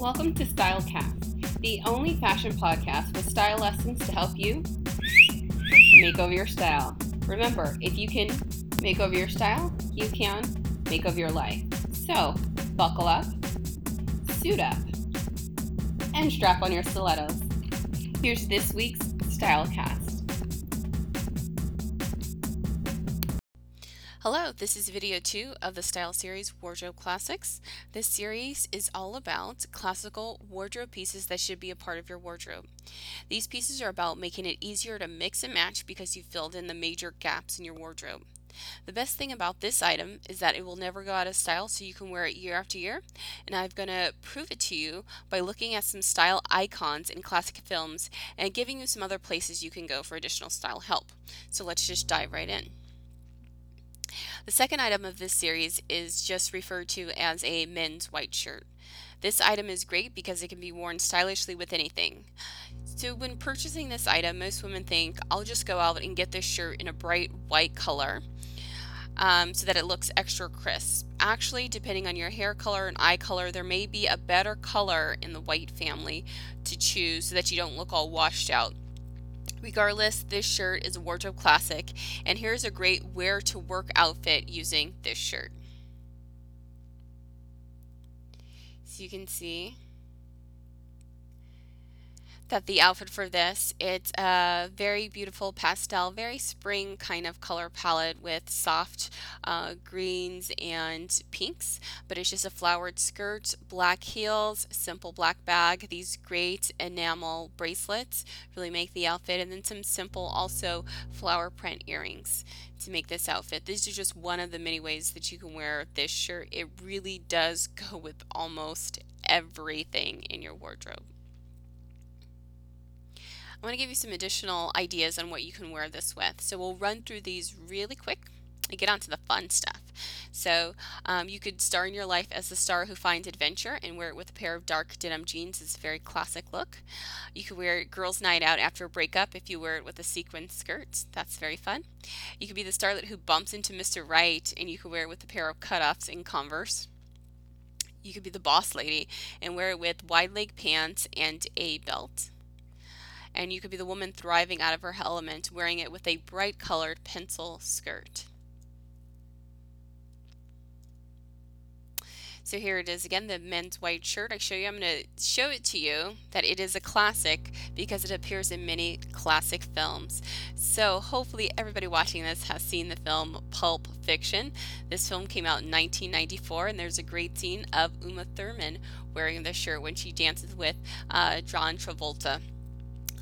Welcome to Stylecast, the only fashion podcast with style lessons to help you make over your style. Remember, if you can make over your style, you can make over your life. So, buckle up, suit up, and strap on your stilettos. Here's this week's Stylecast. Hello, this is video two of the style series Wardrobe Classics. This series is all about classical wardrobe pieces that should be a part of your wardrobe. These pieces are about making it easier to mix and match because you filled in the major gaps in your wardrobe. The best thing about this item is that it will never go out of style so you can wear it year after year and I'm going to prove it to you by looking at some style icons in classic films and giving you some other places you can go for additional style help. So let's just dive right in. The second item of this series is just referred to as a men's white shirt. This item is great because it can be worn stylishly with anything. So when purchasing this item, most women think, I'll just go out and get this shirt in a bright white color um, so that it looks extra crisp. Actually, depending on your hair color and eye color, there may be a better color in the white family to choose so that you don't look all washed out. Regardless, this shirt is a wardrobe classic, and here's a great wear to work outfit using this shirt. So you can see that the outfit for this it's a very beautiful pastel very spring kind of color palette with soft uh, greens and pinks but it's just a flowered skirt black heels simple black bag these great enamel bracelets really make the outfit and then some simple also flower print earrings to make this outfit. These are just one of the many ways that you can wear this shirt. It really does go with almost everything in your wardrobe I want to give you some additional ideas on what you can wear this with. So we'll run through these really quick and get on to the fun stuff. So um, you could star in your life as the star who finds adventure and wear it with a pair of dark denim jeans. It's a very classic look. You could wear it girls' night out after a breakup if you wear it with a sequin skirt. That's very fun. You could be the starlet who bumps into Mr. Right and you could wear it with a pair of cutoffs in Converse. You could be the boss lady and wear it with wide leg pants and a belt and you could be the woman thriving out of her element, wearing it with a bright colored pencil skirt. So here it is again, the men's white shirt. I show you, I'm going to show it to you that it is a classic because it appears in many classic films. So hopefully everybody watching this has seen the film Pulp Fiction. This film came out in 1994 and there's a great scene of Uma Thurman wearing this shirt when she dances with uh, John Travolta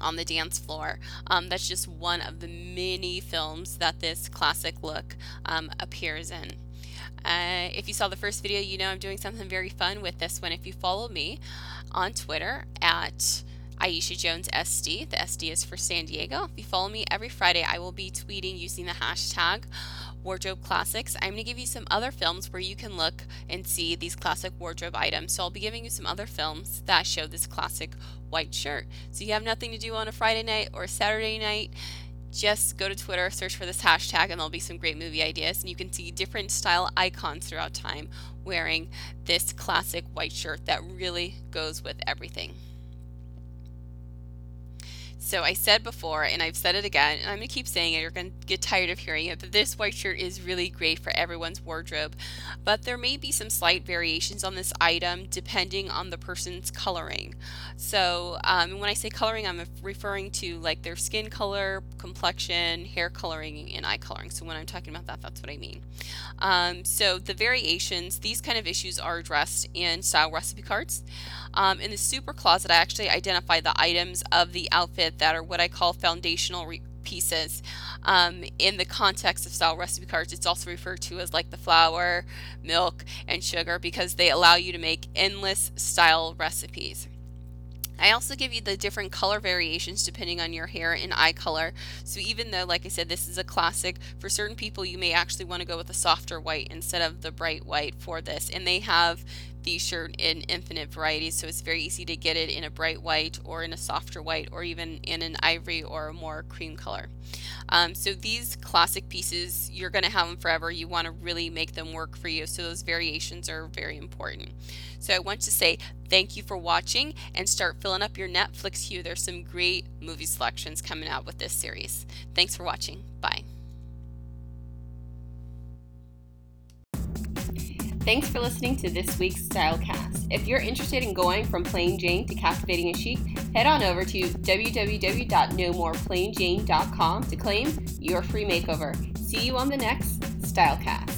on the dance floor. Um, that's just one of the many films that this classic look um, appears in. Uh, if you saw the first video, you know I'm doing something very fun with this one. If you follow me on Twitter at Aisha Jones SD, the SD is for San Diego. If you follow me every Friday, I will be tweeting using the hashtag wardrobe classics. I'm going to give you some other films where you can look and see these classic wardrobe items. So I'll be giving you some other films that show this classic white shirt. So you have nothing to do on a Friday night or a Saturday night. Just go to Twitter, search for this hashtag, and there'll be some great movie ideas. And you can see different style icons throughout time wearing this classic white shirt that really goes with everything. So I said before, and I've said it again, and I'm to keep saying it, you're to get tired of hearing it, but this white shirt is really great for everyone's wardrobe. But there may be some slight variations on this item depending on the person's coloring. So um, when I say coloring, I'm referring to like their skin color, complexion, hair coloring, and eye coloring. So when I'm talking about that, that's what I mean. Um, so the variations, these kind of issues are addressed in style recipe cards. Um, in the super closet, I actually identify the items of the outfit that are what I call foundational re- pieces. Um, in the context of style recipe cards, it's also referred to as like the flour, milk, and sugar because they allow you to make endless style recipes. I also give you the different color variations depending on your hair and eye color. So even though, like I said, this is a classic, for certain people you may actually want to go with a softer white instead of the bright white for this. And they have the shirt in infinite varieties, so it's very easy to get it in a bright white or in a softer white or even in an ivory or a more cream color. Um, so these classic pieces, you're going to have them forever. You want to really make them work for you, so those variations are very important. So I want to say thank you for watching and start filling up your Netflix queue. There's some great movie selections coming out with this series. Thanks for watching. Bye. Thanks for listening to this week's Stylecast. If you're interested in going from plain Jane to captivating and chic, head on over to www.nomoreplainjane.com to claim your free makeover. See you on the next Stylecast.